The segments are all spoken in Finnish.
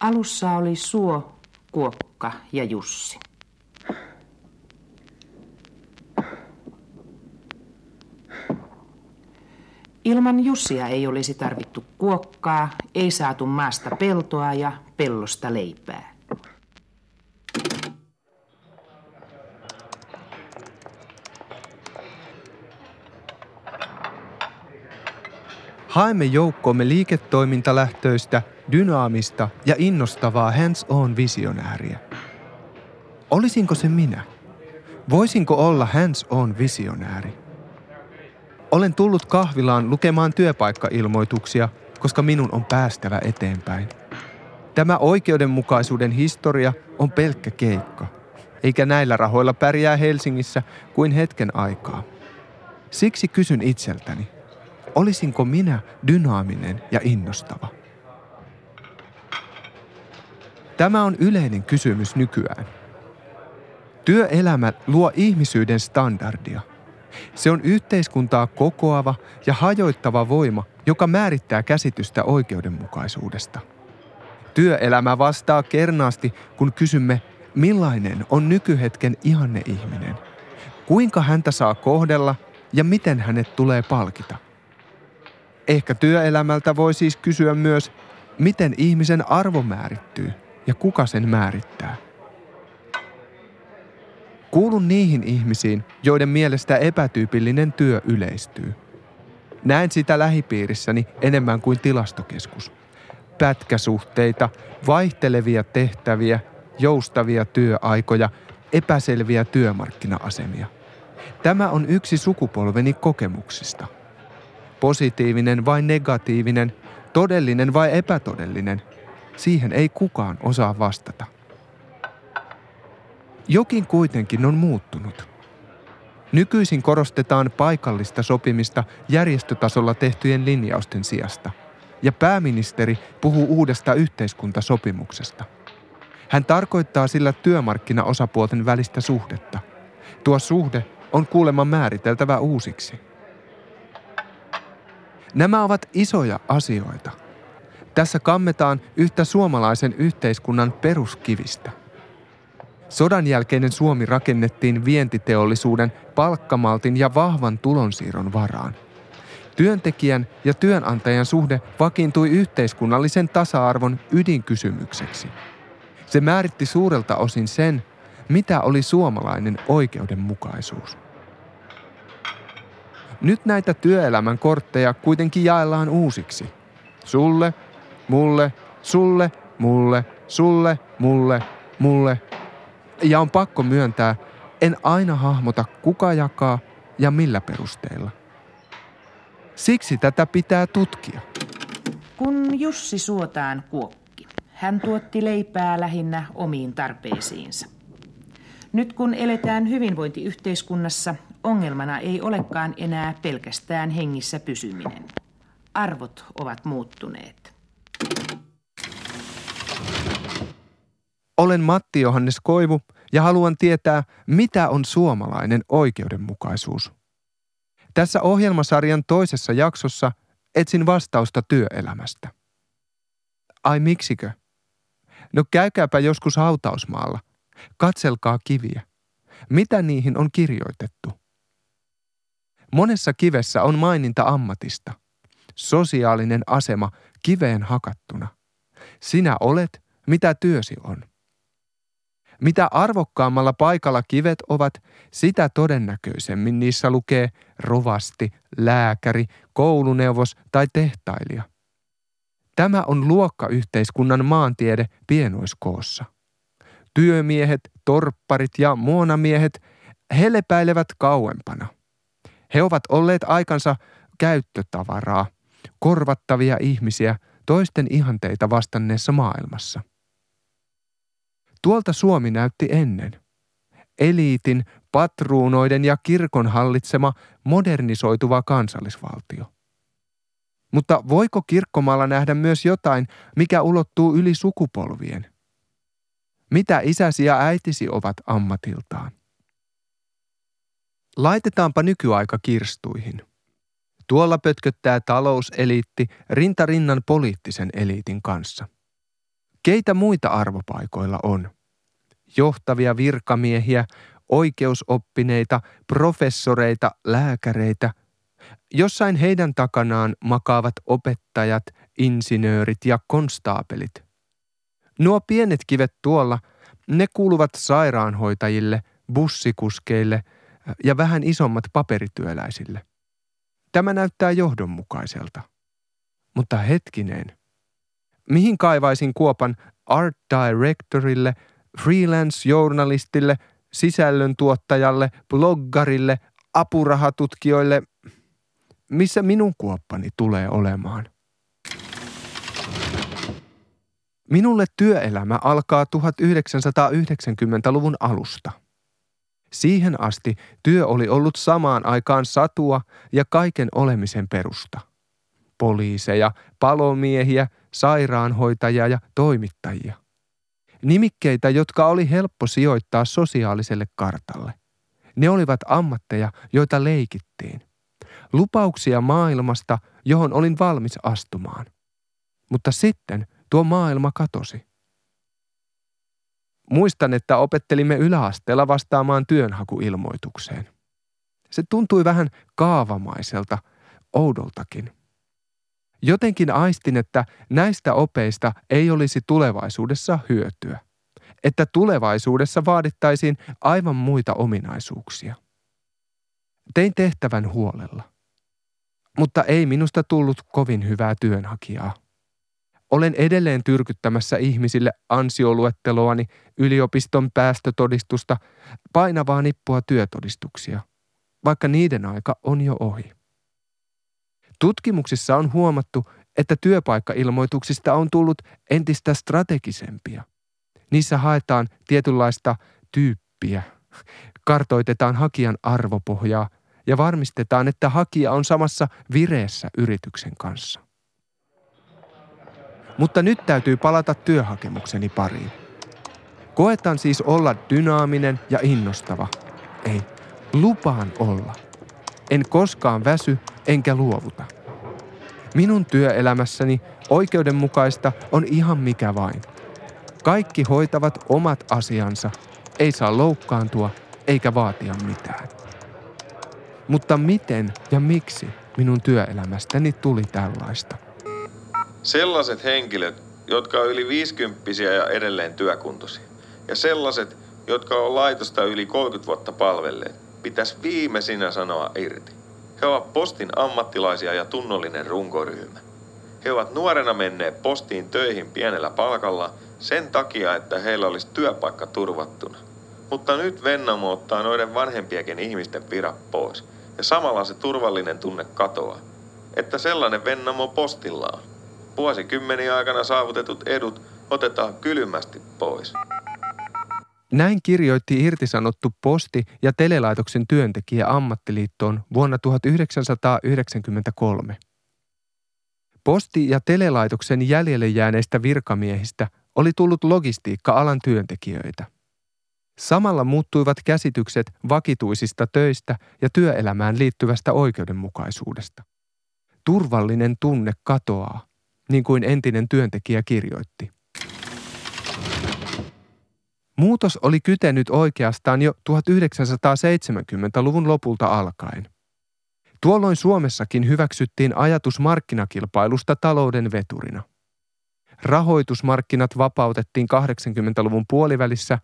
Alussa oli Suo, Kuokka ja Jussi. Ilman Jussia ei olisi tarvittu kuokkaa, ei saatu maasta peltoa ja pellosta leipää. Haemme joukkoomme liiketoimintalähtöistä, dynaamista ja innostavaa hands-on visionääriä. Olisinko se minä? Voisinko olla hands-on visionääri? Olen tullut kahvilaan lukemaan työpaikkailmoituksia, koska minun on päästävä eteenpäin. Tämä oikeudenmukaisuuden historia on pelkkä keikka, eikä näillä rahoilla pärjää Helsingissä kuin hetken aikaa. Siksi kysyn itseltäni, olisinko minä dynaaminen ja innostava? Tämä on yleinen kysymys nykyään. Työelämä luo ihmisyyden standardia. Se on yhteiskuntaa kokoava ja hajoittava voima, joka määrittää käsitystä oikeudenmukaisuudesta. Työelämä vastaa kernaasti, kun kysymme, millainen on nykyhetken ihanne ihminen. Kuinka häntä saa kohdella ja miten hänet tulee palkita. Ehkä työelämältä voi siis kysyä myös, miten ihmisen arvo määrittyy ja kuka sen määrittää. Kuulun niihin ihmisiin, joiden mielestä epätyypillinen työ yleistyy. Näen sitä lähipiirissäni enemmän kuin tilastokeskus. Pätkäsuhteita, vaihtelevia tehtäviä, joustavia työaikoja, epäselviä työmarkkina-asemia. Tämä on yksi sukupolveni kokemuksista. Positiivinen vai negatiivinen, todellinen vai epätodellinen, siihen ei kukaan osaa vastata. Jokin kuitenkin on muuttunut. Nykyisin korostetaan paikallista sopimista järjestötasolla tehtyjen linjausten sijasta, ja pääministeri puhuu uudesta yhteiskuntasopimuksesta. Hän tarkoittaa sillä työmarkkinaosapuolten välistä suhdetta. Tuo suhde on kuulemma määriteltävä uusiksi. Nämä ovat isoja asioita. Tässä kammetaan yhtä suomalaisen yhteiskunnan peruskivistä. Sodan jälkeinen Suomi rakennettiin vientiteollisuuden, palkkamaltin ja vahvan tulonsiirron varaan. Työntekijän ja työnantajan suhde vakiintui yhteiskunnallisen tasa-arvon ydinkysymykseksi. Se määritti suurelta osin sen, mitä oli suomalainen oikeudenmukaisuus. Nyt näitä työelämän kortteja kuitenkin jaellaan uusiksi. Sulle, mulle, sulle, mulle, sulle, mulle, mulle ja on pakko myöntää, en aina hahmota kuka jakaa ja millä perusteilla. Siksi tätä pitää tutkia. Kun Jussi suotaan kuokki, hän tuotti leipää lähinnä omiin tarpeisiinsa. Nyt kun eletään hyvinvointiyhteiskunnassa, ongelmana ei olekaan enää pelkästään hengissä pysyminen. Arvot ovat muuttuneet. Olen Matti Johannes Koivu ja haluan tietää, mitä on suomalainen oikeudenmukaisuus. Tässä ohjelmasarjan toisessa jaksossa etsin vastausta työelämästä. Ai miksikö? No käykääpä joskus hautausmaalla. Katselkaa kiviä. Mitä niihin on kirjoitettu? Monessa kivessä on maininta ammatista. Sosiaalinen asema kiveen hakattuna. Sinä olet, mitä työsi on. Mitä arvokkaammalla paikalla kivet ovat, sitä todennäköisemmin niissä lukee rovasti, lääkäri, kouluneuvos tai tehtailija. Tämä on luokkayhteiskunnan maantiede pienoiskoossa. Työmiehet, torpparit ja muonamiehet, he lepäilevät kauempana. He ovat olleet aikansa käyttötavaraa, korvattavia ihmisiä toisten ihanteita vastanneessa maailmassa. Tuolta Suomi näytti ennen. Eliitin, patruunoiden ja kirkon hallitsema modernisoituva kansallisvaltio. Mutta voiko kirkkomaalla nähdä myös jotain, mikä ulottuu yli sukupolvien? Mitä isäsi ja äitisi ovat ammatiltaan? Laitetaanpa nykyaika kirstuihin. Tuolla pötköttää talouseliitti rintarinnan poliittisen eliitin kanssa – Keitä muita arvopaikoilla on? Johtavia virkamiehiä, oikeusoppineita, professoreita, lääkäreitä. Jossain heidän takanaan makaavat opettajat, insinöörit ja konstaapelit. Nuo pienet kivet tuolla, ne kuuluvat sairaanhoitajille, bussikuskeille ja vähän isommat paperityöläisille. Tämä näyttää johdonmukaiselta. Mutta hetkinen. Mihin kaivaisin kuopan art directorille, freelance-journalistille, sisällöntuottajalle, bloggarille, apurahatutkijoille? Missä minun kuoppani tulee olemaan? Minulle työelämä alkaa 1990-luvun alusta. Siihen asti työ oli ollut samaan aikaan satua ja kaiken olemisen perusta. Poliiseja, palomiehiä, sairaanhoitajia ja toimittajia. Nimikkeitä, jotka oli helppo sijoittaa sosiaaliselle kartalle. Ne olivat ammatteja, joita leikittiin. Lupauksia maailmasta, johon olin valmis astumaan. Mutta sitten tuo maailma katosi. Muistan, että opettelimme yläasteella vastaamaan työnhakuilmoitukseen. Se tuntui vähän kaavamaiselta, oudoltakin. Jotenkin aistin, että näistä opeista ei olisi tulevaisuudessa hyötyä. Että tulevaisuudessa vaadittaisiin aivan muita ominaisuuksia. Tein tehtävän huolella. Mutta ei minusta tullut kovin hyvää työnhakijaa. Olen edelleen tyrkyttämässä ihmisille ansioluetteloani, yliopiston päästötodistusta, painavaa nippua työtodistuksia, vaikka niiden aika on jo ohi. Tutkimuksissa on huomattu, että työpaikkailmoituksista on tullut entistä strategisempia. Niissä haetaan tietynlaista tyyppiä, kartoitetaan hakijan arvopohjaa ja varmistetaan, että hakija on samassa vireessä yrityksen kanssa. Mutta nyt täytyy palata työhakemukseni pariin. Koetan siis olla dynaaminen ja innostava. Ei, lupaan olla. En koskaan väsy enkä luovuta. Minun työelämässäni oikeudenmukaista on ihan mikä vain. Kaikki hoitavat omat asiansa, ei saa loukkaantua eikä vaatia mitään. Mutta miten ja miksi minun työelämästäni tuli tällaista? Sellaiset henkilöt, jotka on yli 50 ja edelleen työkuntoisia. Ja sellaiset, jotka on laitosta yli 30 vuotta palvelleet, pitäisi viimeisinä sanoa irti. He ovat postin ammattilaisia ja tunnollinen runkoryhmä. He ovat nuorena menneet postiin töihin pienellä palkalla sen takia, että heillä olisi työpaikka turvattuna. Mutta nyt Vennamo ottaa noiden vanhempiakin ihmisten virat pois. Ja samalla se turvallinen tunne katoaa. Että sellainen Vennamo postilla on. Vuosikymmeniä aikana saavutetut edut otetaan kylmästi pois. Näin kirjoitti irtisanottu posti- ja telelaitoksen työntekijä ammattiliittoon vuonna 1993. Posti- ja telelaitoksen jäljelle jääneistä virkamiehistä oli tullut logistiikka-alan työntekijöitä. Samalla muuttuivat käsitykset vakituisista töistä ja työelämään liittyvästä oikeudenmukaisuudesta. Turvallinen tunne katoaa, niin kuin entinen työntekijä kirjoitti. Muutos oli kytenyt oikeastaan jo 1970-luvun lopulta alkaen. Tuolloin Suomessakin hyväksyttiin ajatus markkinakilpailusta talouden veturina. Rahoitusmarkkinat vapautettiin 80-luvun puolivälissä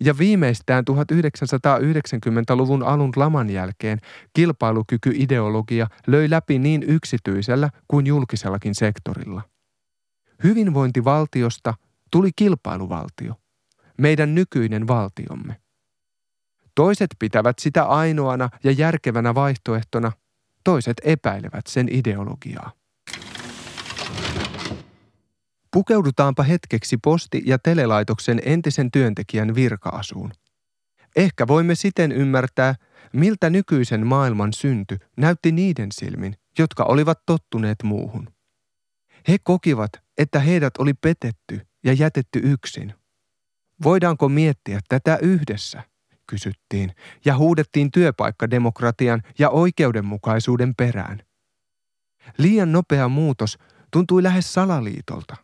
ja viimeistään 1990-luvun alun laman jälkeen kilpailukykyideologia löi läpi niin yksityisellä kuin julkisellakin sektorilla. Hyvinvointivaltiosta tuli kilpailuvaltio meidän nykyinen valtiomme. Toiset pitävät sitä ainoana ja järkevänä vaihtoehtona, toiset epäilevät sen ideologiaa. Pukeudutaanpa hetkeksi posti- ja telelaitoksen entisen työntekijän virkaasuun. Ehkä voimme siten ymmärtää, miltä nykyisen maailman synty näytti niiden silmin, jotka olivat tottuneet muuhun. He kokivat, että heidät oli petetty ja jätetty yksin – Voidaanko miettiä tätä yhdessä? kysyttiin ja huudettiin työpaikkademokratian ja oikeudenmukaisuuden perään. Liian nopea muutos tuntui lähes salaliitolta.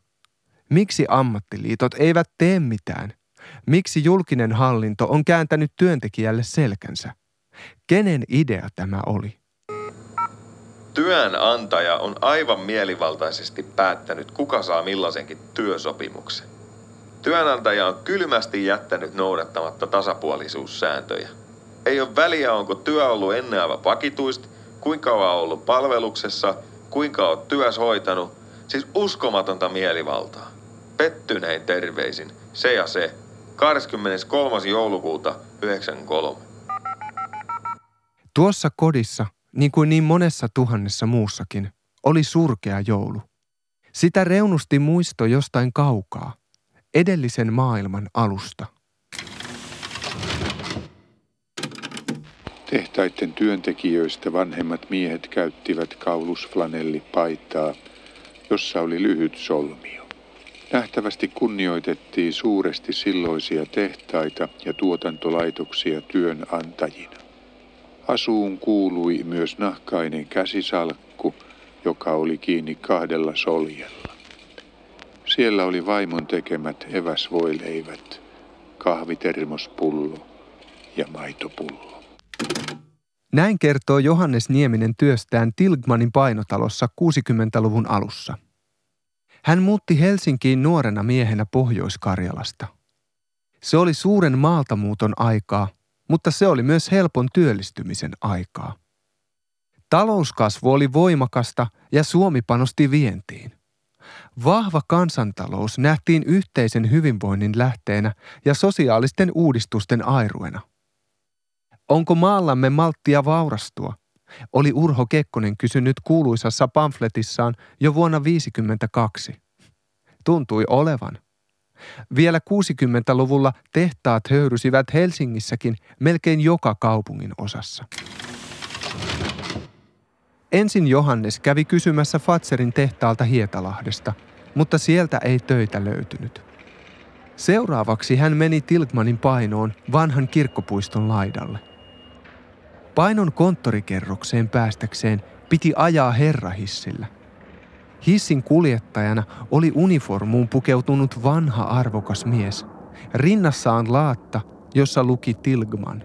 Miksi ammattiliitot eivät tee mitään? Miksi julkinen hallinto on kääntänyt työntekijälle selkänsä? Kenen idea tämä oli? Työnantaja on aivan mielivaltaisesti päättänyt, kuka saa millaisenkin työsopimuksen. Työnantaja on kylmästi jättänyt noudattamatta tasapuolisuussääntöjä. Ei ole väliä, onko työ ollut ennen aivan vakituista, kuinka on ollut palveluksessa, kuinka on työs hoitanut. Siis uskomatonta mielivaltaa. Pettynein terveisin, se ja se. 23. joulukuuta 93. Tuossa kodissa, niin kuin niin monessa tuhannessa muussakin, oli surkea joulu. Sitä reunusti muisto jostain kaukaa, edellisen maailman alusta. Tehtaiden työntekijöistä vanhemmat miehet käyttivät kaulusflanellipaitaa, jossa oli lyhyt solmio. Nähtävästi kunnioitettiin suuresti silloisia tehtaita ja tuotantolaitoksia työnantajina. Asuun kuului myös nahkainen käsisalkku, joka oli kiinni kahdella soljella. Siellä oli vaimon tekemät eväsvoileivät, kahvitermospullo ja maitopullo. Näin kertoo Johannes Nieminen työstään Tilgmanin painotalossa 60-luvun alussa. Hän muutti Helsinkiin nuorena miehenä Pohjois-Karjalasta. Se oli suuren maaltamuuton aikaa, mutta se oli myös helpon työllistymisen aikaa. Talouskasvu oli voimakasta ja Suomi panosti vientiin. Vahva kansantalous nähtiin yhteisen hyvinvoinnin lähteenä ja sosiaalisten uudistusten airuena. Onko maallamme malttia vaurastua? Oli Urho Kekkonen kysynyt kuuluisassa pamfletissaan jo vuonna 1952. Tuntui olevan. Vielä 60-luvulla tehtaat höyrysivät Helsingissäkin melkein joka kaupungin osassa. Ensin Johannes kävi kysymässä Fatserin tehtaalta Hietalahdesta, mutta sieltä ei töitä löytynyt. Seuraavaksi hän meni Tilkmanin painoon vanhan kirkkopuiston laidalle. Painon konttorikerrokseen päästäkseen piti ajaa herrahissillä. Hissin kuljettajana oli uniformuun pukeutunut vanha arvokas mies. Rinnassaan laatta, jossa luki Tilgman.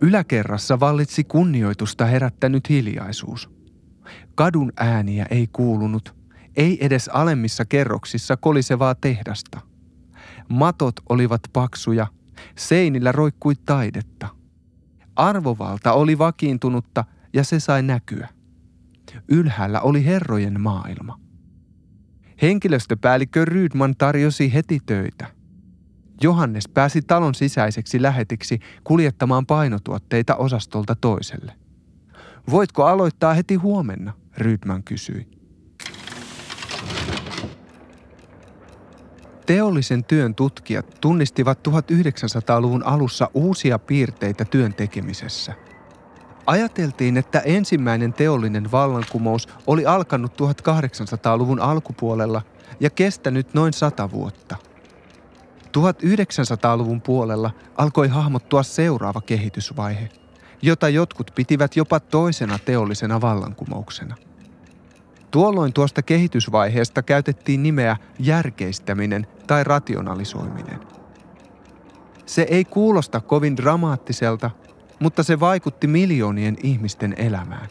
Yläkerrassa vallitsi kunnioitusta herättänyt hiljaisuus. Kadun ääniä ei kuulunut, ei edes alemmissa kerroksissa kolisevaa tehdasta. Matot olivat paksuja, seinillä roikkui taidetta. Arvovalta oli vakiintunutta ja se sai näkyä. Ylhäällä oli herrojen maailma. Henkilöstöpäällikkö Rydman tarjosi heti töitä. Johannes pääsi talon sisäiseksi lähetiksi kuljettamaan painotuotteita osastolta toiselle. Voitko aloittaa heti huomenna, Rydman kysyi. Teollisen työn tutkijat tunnistivat 1900-luvun alussa uusia piirteitä työn tekemisessä. Ajateltiin, että ensimmäinen teollinen vallankumous oli alkanut 1800-luvun alkupuolella ja kestänyt noin sata vuotta. 1900-luvun puolella alkoi hahmottua seuraava kehitysvaihe, jota jotkut pitivät jopa toisena teollisena vallankumouksena – Tuolloin tuosta kehitysvaiheesta käytettiin nimeä järkeistäminen tai rationalisoiminen. Se ei kuulosta kovin dramaattiselta, mutta se vaikutti miljoonien ihmisten elämään.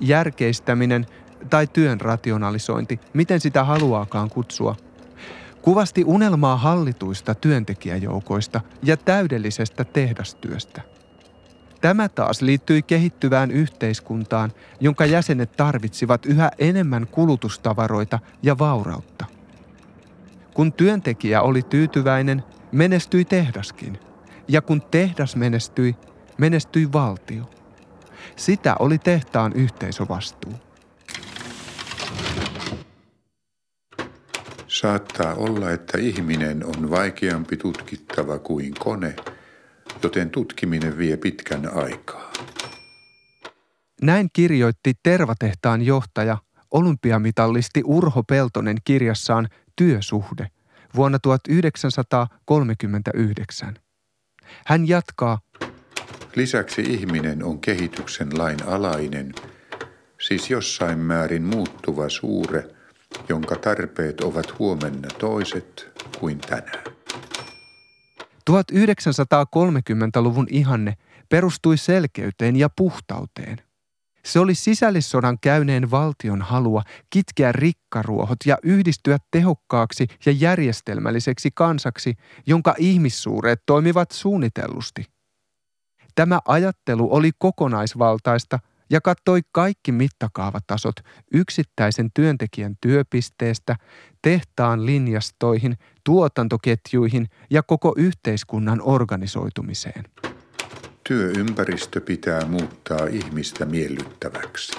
Järkeistäminen tai työn rationalisointi, miten sitä haluaakaan kutsua, kuvasti unelmaa hallituista työntekijäjoukoista ja täydellisestä tehdastyöstä. Tämä taas liittyi kehittyvään yhteiskuntaan, jonka jäsenet tarvitsivat yhä enemmän kulutustavaroita ja vaurautta. Kun työntekijä oli tyytyväinen, menestyi tehdaskin. Ja kun tehdas menestyi, menestyi valtio. Sitä oli tehtaan yhteisövastuu. Saattaa olla, että ihminen on vaikeampi tutkittava kuin kone – joten tutkiminen vie pitkän aikaa. Näin kirjoitti Tervatehtaan johtaja, olympiamitallisti Urho Peltonen kirjassaan Työsuhde vuonna 1939. Hän jatkaa. Lisäksi ihminen on kehityksen lain alainen, siis jossain määrin muuttuva suure, jonka tarpeet ovat huomenna toiset kuin tänään. 1930-luvun ihanne perustui selkeyteen ja puhtauteen. Se oli sisällissodan käyneen valtion halua kitkeä rikkaruohot ja yhdistyä tehokkaaksi ja järjestelmälliseksi kansaksi, jonka ihmissuureet toimivat suunnitellusti. Tämä ajattelu oli kokonaisvaltaista ja kattoi kaikki mittakaavatasot yksittäisen työntekijän työpisteestä, tehtaan linjastoihin, tuotantoketjuihin ja koko yhteiskunnan organisoitumiseen. Työympäristö pitää muuttaa ihmistä miellyttäväksi.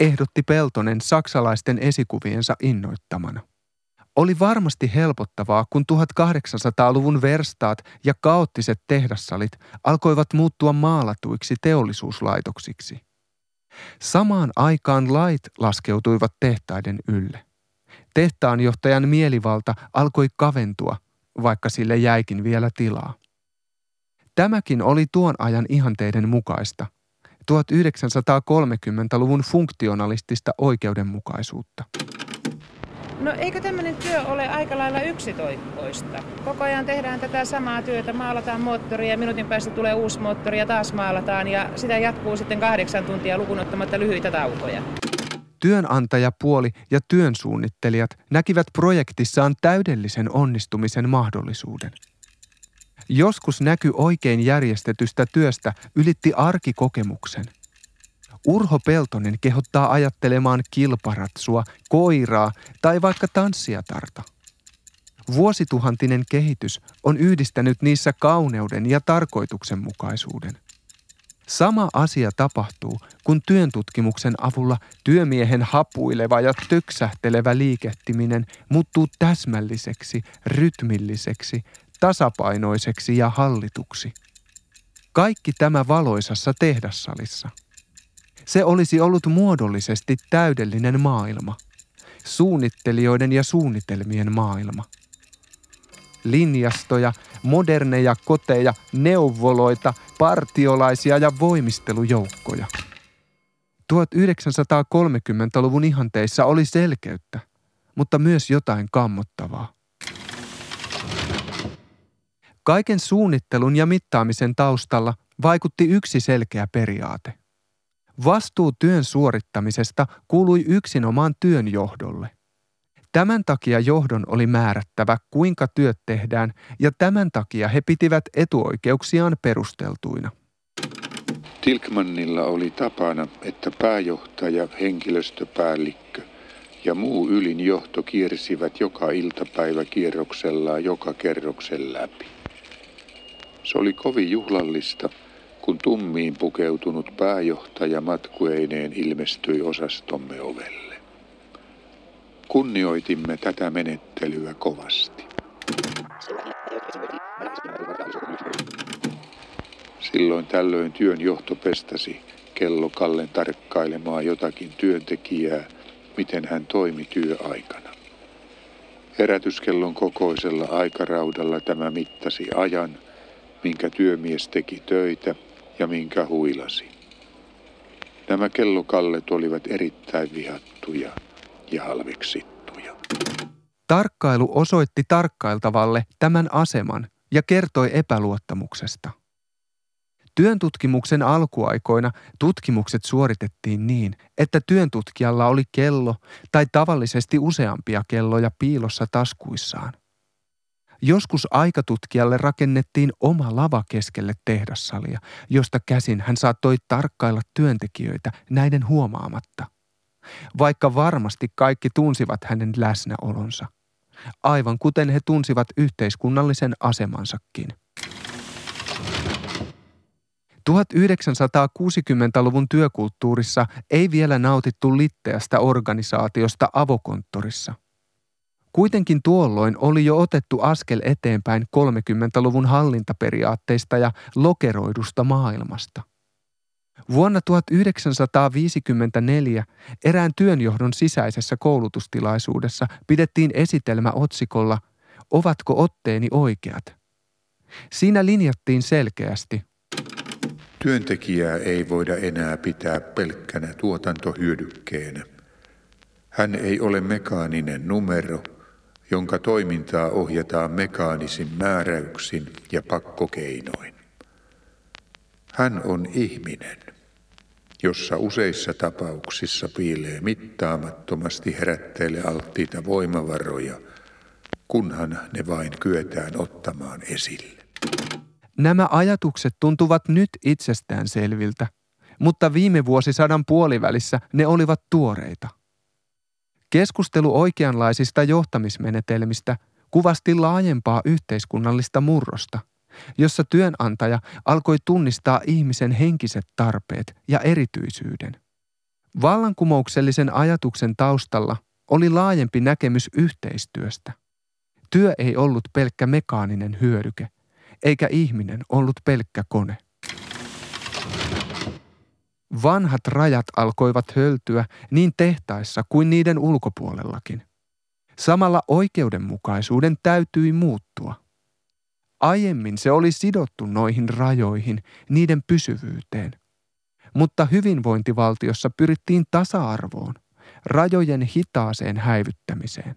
Ehdotti Peltonen saksalaisten esikuviensa innoittamana. Oli varmasti helpottavaa, kun 1800-luvun verstaat ja kaoottiset tehdassalit alkoivat muuttua maalatuiksi teollisuuslaitoksiksi. Samaan aikaan lait laskeutuivat tehtaiden ylle. Tehtaanjohtajan mielivalta alkoi kaventua, vaikka sille jäikin vielä tilaa. Tämäkin oli tuon ajan ihanteiden mukaista, 1930-luvun funktionalistista oikeudenmukaisuutta. No eikö tämmöinen työ ole aika lailla yksitoikkoista? Koko ajan tehdään tätä samaa työtä, maalataan moottoria ja minuutin päästä tulee uusi moottori ja taas maalataan ja sitä jatkuu sitten kahdeksan tuntia lukunottamatta lyhyitä taukoja. Työnantajapuoli ja työnsuunnittelijat näkivät projektissaan täydellisen onnistumisen mahdollisuuden. Joskus näky oikein järjestetystä työstä ylitti arkikokemuksen – Urho Peltonen kehottaa ajattelemaan kilparatsua, koiraa tai vaikka tanssiatarta. Vuosituhantinen kehitys on yhdistänyt niissä kauneuden ja tarkoituksenmukaisuuden. Sama asia tapahtuu, kun työntutkimuksen avulla työmiehen hapuileva ja töksähtelevä liikehtiminen muuttuu täsmälliseksi, rytmilliseksi, tasapainoiseksi ja hallituksi. Kaikki tämä valoisassa tehdassalissa – se olisi ollut muodollisesti täydellinen maailma. Suunnittelijoiden ja suunnitelmien maailma. Linjastoja, moderneja koteja, neuvoloita, partiolaisia ja voimistelujoukkoja. 1930-luvun ihanteissa oli selkeyttä, mutta myös jotain kammottavaa. Kaiken suunnittelun ja mittaamisen taustalla vaikutti yksi selkeä periaate – Vastuu työn suorittamisesta kuului yksinomaan työnjohdolle. Tämän takia johdon oli määrättävä, kuinka työt tehdään, ja tämän takia he pitivät etuoikeuksiaan perusteltuina. Tilkmannilla oli tapana, että pääjohtaja, henkilöstöpäällikkö ja muu ylin johto kiersivät joka iltapäivä kierroksellaan joka kerroksen läpi. Se oli kovin juhlallista – kun tummiin pukeutunut pääjohtaja matkueineen ilmestyi osastomme ovelle. Kunnioitimme tätä menettelyä kovasti. Silloin tällöin työn johto pestasi kello Kallen tarkkailemaan jotakin työntekijää, miten hän toimi työaikana. Herätyskellon kokoisella aikaraudalla tämä mittasi ajan, minkä työmies teki töitä ja minkä huilasi. Nämä kellokallet olivat erittäin vihattuja ja halveksittuja. Tarkkailu osoitti tarkkailtavalle tämän aseman ja kertoi epäluottamuksesta. Työntutkimuksen alkuaikoina tutkimukset suoritettiin niin, että työntutkijalla oli kello tai tavallisesti useampia kelloja piilossa taskuissaan. Joskus aikatutkijalle rakennettiin oma lava keskelle tehdassalia, josta käsin hän saattoi tarkkailla työntekijöitä näiden huomaamatta. Vaikka varmasti kaikki tunsivat hänen läsnäolonsa. Aivan kuten he tunsivat yhteiskunnallisen asemansakin. 1960-luvun työkulttuurissa ei vielä nautittu litteästä organisaatiosta avokonttorissa – Kuitenkin tuolloin oli jo otettu askel eteenpäin 30-luvun hallintaperiaatteista ja lokeroidusta maailmasta. Vuonna 1954 erään työnjohdon sisäisessä koulutustilaisuudessa pidettiin esitelmä otsikolla Ovatko otteeni oikeat? Siinä linjattiin selkeästi. Työntekijää ei voida enää pitää pelkkänä tuotantohyödykkeenä. Hän ei ole mekaaninen numero, jonka toimintaa ohjataan mekaanisin määräyksin ja pakkokeinoin. Hän on ihminen, jossa useissa tapauksissa piilee mittaamattomasti herätteille alttiita voimavaroja, kunhan ne vain kyetään ottamaan esille. Nämä ajatukset tuntuvat nyt itsestään selviltä, mutta viime vuosisadan puolivälissä ne olivat tuoreita. Keskustelu oikeanlaisista johtamismenetelmistä kuvasti laajempaa yhteiskunnallista murrosta, jossa työnantaja alkoi tunnistaa ihmisen henkiset tarpeet ja erityisyyden. Vallankumouksellisen ajatuksen taustalla oli laajempi näkemys yhteistyöstä. Työ ei ollut pelkkä mekaaninen hyödyke, eikä ihminen ollut pelkkä kone. Vanhat rajat alkoivat höltyä niin tehtaissa kuin niiden ulkopuolellakin. Samalla oikeudenmukaisuuden täytyi muuttua. Aiemmin se oli sidottu noihin rajoihin, niiden pysyvyyteen. Mutta hyvinvointivaltiossa pyrittiin tasa-arvoon, rajojen hitaaseen häivyttämiseen.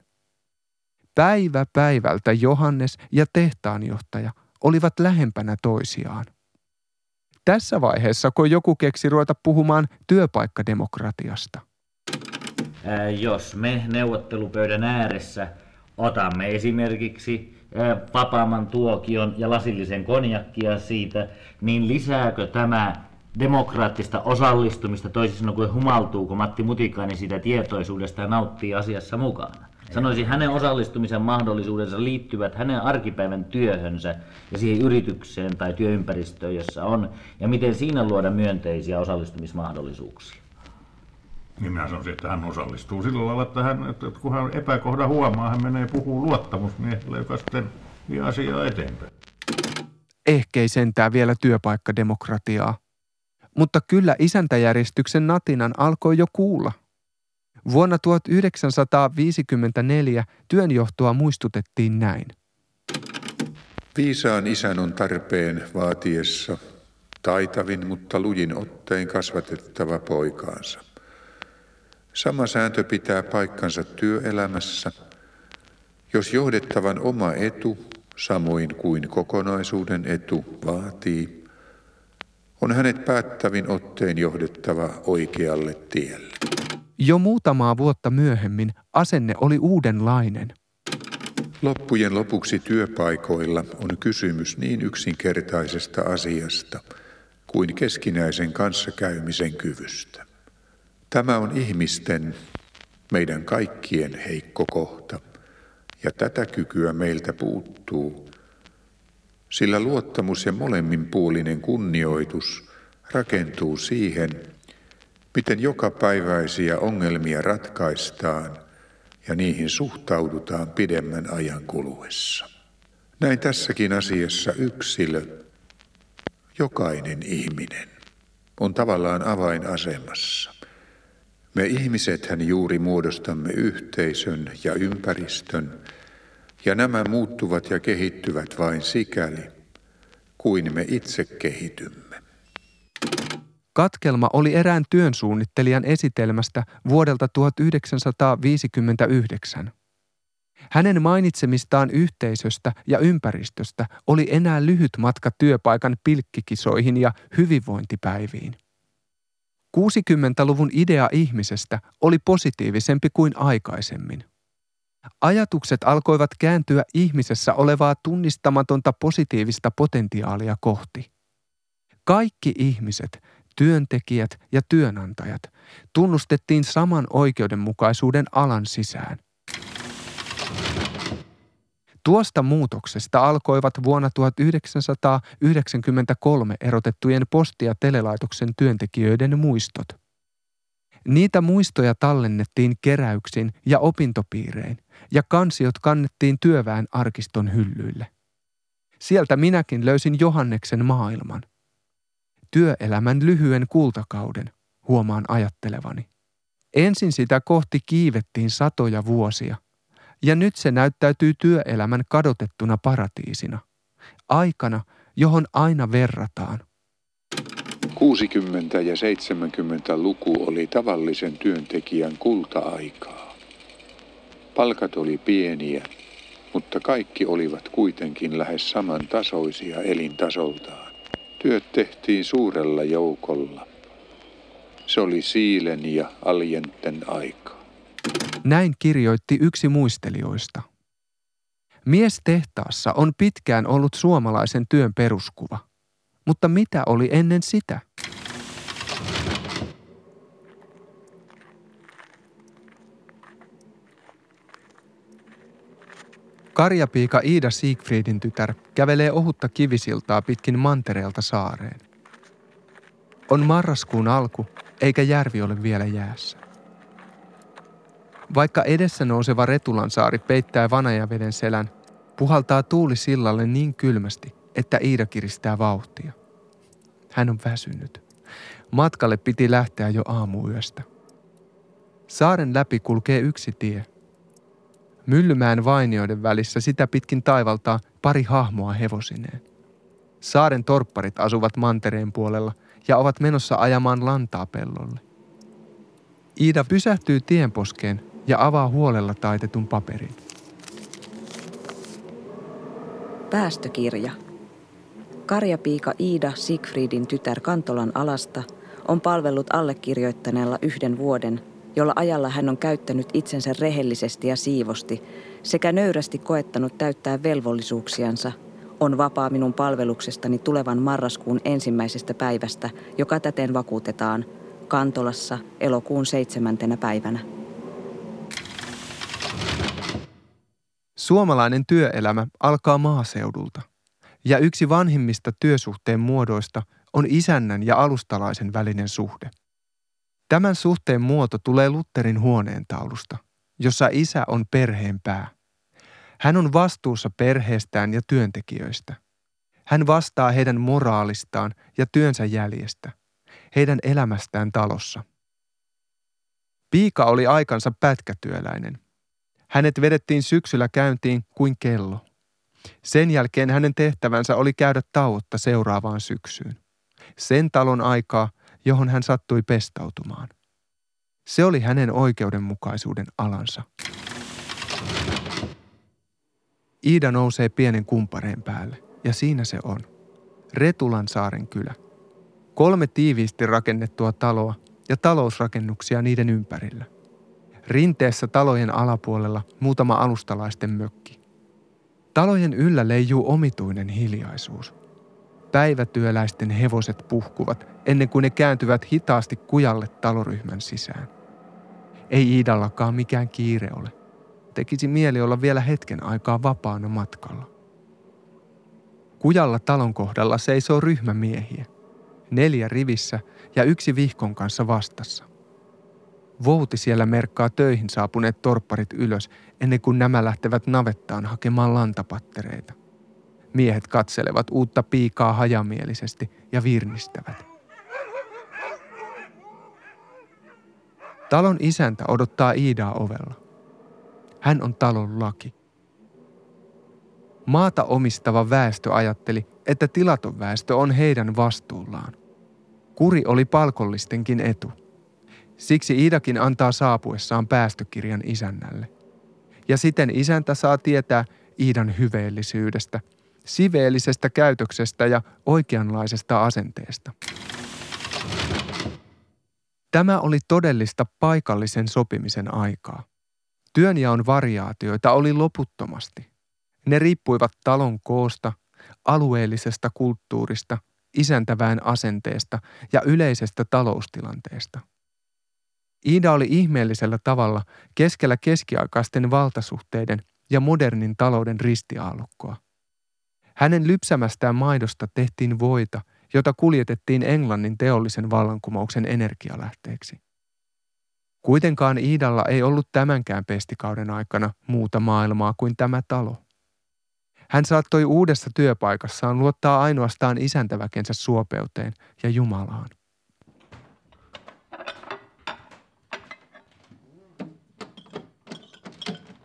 Päivä päivältä Johannes ja tehtaanjohtaja olivat lähempänä toisiaan. Tässä vaiheessa, kun joku keksi ruveta puhumaan työpaikkademokratiasta. Ää, jos me neuvottelupöydän ääressä otamme esimerkiksi vapaaman tuokion ja lasillisen konjakkia siitä, niin lisääkö tämä demokraattista osallistumista, toisin sanoen kuin humaltuuko Matti Mutikainen siitä tietoisuudesta ja nauttii asiassa mukana? Sanoisin, hänen osallistumisen mahdollisuudensa liittyvät hänen arkipäivän työhönsä ja siihen yritykseen tai työympäristöön, jossa on, ja miten siinä luoda myönteisiä osallistumismahdollisuuksia. Niin minä sanoisin, että hän osallistuu sillä lailla, että, hän, että kun hän epäkohda huomaa, hän menee puhuu luottamusmiehelle, joka sitten vie asiaa eteenpäin. Ehkä ei sentää vielä työpaikkademokratiaa. Mutta kyllä isäntäjärjestyksen natinan alkoi jo kuulla – Vuonna 1954 työnjohtoa muistutettiin näin. Viisaan isän on tarpeen vaatiessa taitavin, mutta lujin ottein kasvatettava poikaansa. Sama sääntö pitää paikkansa työelämässä. Jos johdettavan oma etu, samoin kuin kokonaisuuden etu, vaatii, on hänet päättävin otteen johdettava oikealle tielle. Jo muutamaa vuotta myöhemmin asenne oli uudenlainen. Loppujen lopuksi työpaikoilla on kysymys niin yksinkertaisesta asiasta kuin keskinäisen kanssakäymisen kyvystä. Tämä on ihmisten, meidän kaikkien heikko kohta, ja tätä kykyä meiltä puuttuu, sillä luottamus ja molemminpuolinen kunnioitus rakentuu siihen, miten jokapäiväisiä ongelmia ratkaistaan ja niihin suhtaudutaan pidemmän ajan kuluessa. Näin tässäkin asiassa yksilö, jokainen ihminen, on tavallaan avainasemassa. Me ihmisethän juuri muodostamme yhteisön ja ympäristön, ja nämä muuttuvat ja kehittyvät vain sikäli, kuin me itse kehitymme. Katkelma oli erään työnsuunnittelijan esitelmästä vuodelta 1959. Hänen mainitsemistaan yhteisöstä ja ympäristöstä oli enää lyhyt matka työpaikan pilkkikisoihin ja hyvinvointipäiviin. 60-luvun idea ihmisestä oli positiivisempi kuin aikaisemmin. Ajatukset alkoivat kääntyä ihmisessä olevaa tunnistamatonta positiivista potentiaalia kohti. Kaikki ihmiset työntekijät ja työnantajat tunnustettiin saman oikeudenmukaisuuden alan sisään. Tuosta muutoksesta alkoivat vuonna 1993 erotettujen posti- ja telelaitoksen työntekijöiden muistot. Niitä muistoja tallennettiin keräyksin ja opintopiirein, ja kansiot kannettiin työväen arkiston hyllyille. Sieltä minäkin löysin Johanneksen maailman – työelämän lyhyen kultakauden, huomaan ajattelevani. Ensin sitä kohti kiivettiin satoja vuosia, ja nyt se näyttäytyy työelämän kadotettuna paratiisina, aikana, johon aina verrataan. 60- ja 70-luku oli tavallisen työntekijän kulta-aikaa. Palkat oli pieniä, mutta kaikki olivat kuitenkin lähes samantasoisia elintasoltaan. Työt tehtiin suurella joukolla. Se oli siilen ja aljenten aika. Näin kirjoitti yksi muistelijoista. Mies tehtaassa on pitkään ollut suomalaisen työn peruskuva. Mutta mitä oli ennen sitä? Karjapiika Iida Siegfriedin tytär kävelee ohutta kivisiltaa pitkin mantereelta saareen. On marraskuun alku, eikä järvi ole vielä jäässä. Vaikka edessä nouseva Retulansaari peittää Vanajaveden selän, puhaltaa tuuli sillalle niin kylmästi, että Iida kiristää vauhtia. Hän on väsynyt. Matkalle piti lähteä jo aamuyöstä. Saaren läpi kulkee yksi tie. Myllymään vainioiden välissä sitä pitkin taivaltaa pari hahmoa hevosineen. Saaren torpparit asuvat mantereen puolella ja ovat menossa ajamaan lantaa pellolle. Iida pysähtyy tienposkeen ja avaa huolella taitetun paperin. Päästökirja. Karjapiika Iida Siegfriedin tytär Kantolan alasta on palvellut allekirjoittaneella yhden vuoden, jolla ajalla hän on käyttänyt itsensä rehellisesti ja siivosti sekä nöyrästi koettanut täyttää velvollisuuksiansa, on vapaa minun palveluksestani tulevan marraskuun ensimmäisestä päivästä, joka täten vakuutetaan Kantolassa elokuun seitsemäntenä päivänä. Suomalainen työelämä alkaa maaseudulta, ja yksi vanhimmista työsuhteen muodoista on isännän ja alustalaisen välinen suhde. Tämän suhteen muoto tulee Lutterin huoneentaulusta, jossa isä on perheen pää. Hän on vastuussa perheestään ja työntekijöistä. Hän vastaa heidän moraalistaan ja työnsä jäljestä, heidän elämästään talossa. Piika oli aikansa pätkätyöläinen – hänet vedettiin syksyllä käyntiin kuin kello. Sen jälkeen hänen tehtävänsä oli käydä tauotta seuraavaan syksyyn. Sen talon aikaa, johon hän sattui pestautumaan. Se oli hänen oikeudenmukaisuuden alansa. Iida nousee pienen kumpareen päälle, ja siinä se on. Retulan saaren kylä. Kolme tiiviisti rakennettua taloa ja talousrakennuksia niiden ympärillä – Rinteessä talojen alapuolella muutama alustalaisten mökki. Talojen yllä leijuu omituinen hiljaisuus. Päivätyöläisten hevoset puhkuvat ennen kuin ne kääntyvät hitaasti kujalle taloryhmän sisään. Ei Iidallakaan mikään kiire ole. Tekisi mieli olla vielä hetken aikaa vapaana matkalla. Kujalla talon kohdalla seisoo ryhmä miehiä. Neljä rivissä ja yksi vihkon kanssa vastassa – Vouti siellä merkkaa töihin saapuneet torpparit ylös ennen kuin nämä lähtevät navettaan hakemaan lantapattereita. Miehet katselevat uutta piikaa hajamielisesti ja virnistävät. Talon isäntä odottaa Iidaa ovella. Hän on talon laki. Maata omistava väestö ajatteli, että tilaton väestö on heidän vastuullaan. Kuri oli palkollistenkin etu – Siksi Iidakin antaa saapuessaan päästökirjan isännälle. Ja siten isäntä saa tietää Iidan hyveellisyydestä, siveellisestä käytöksestä ja oikeanlaisesta asenteesta. Tämä oli todellista paikallisen sopimisen aikaa. Työnjaon variaatioita oli loputtomasti. Ne riippuivat talon koosta, alueellisesta kulttuurista, isäntävään asenteesta ja yleisestä taloustilanteesta – Iida oli ihmeellisellä tavalla keskellä keskiaikaisten valtasuhteiden ja modernin talouden ristiaallokkoa. Hänen lypsämästään maidosta tehtiin voita, jota kuljetettiin Englannin teollisen vallankumouksen energialähteeksi. Kuitenkaan Iidalla ei ollut tämänkään pestikauden aikana muuta maailmaa kuin tämä talo. Hän saattoi uudessa työpaikassaan luottaa ainoastaan isäntäväkensä suopeuteen ja Jumalaan.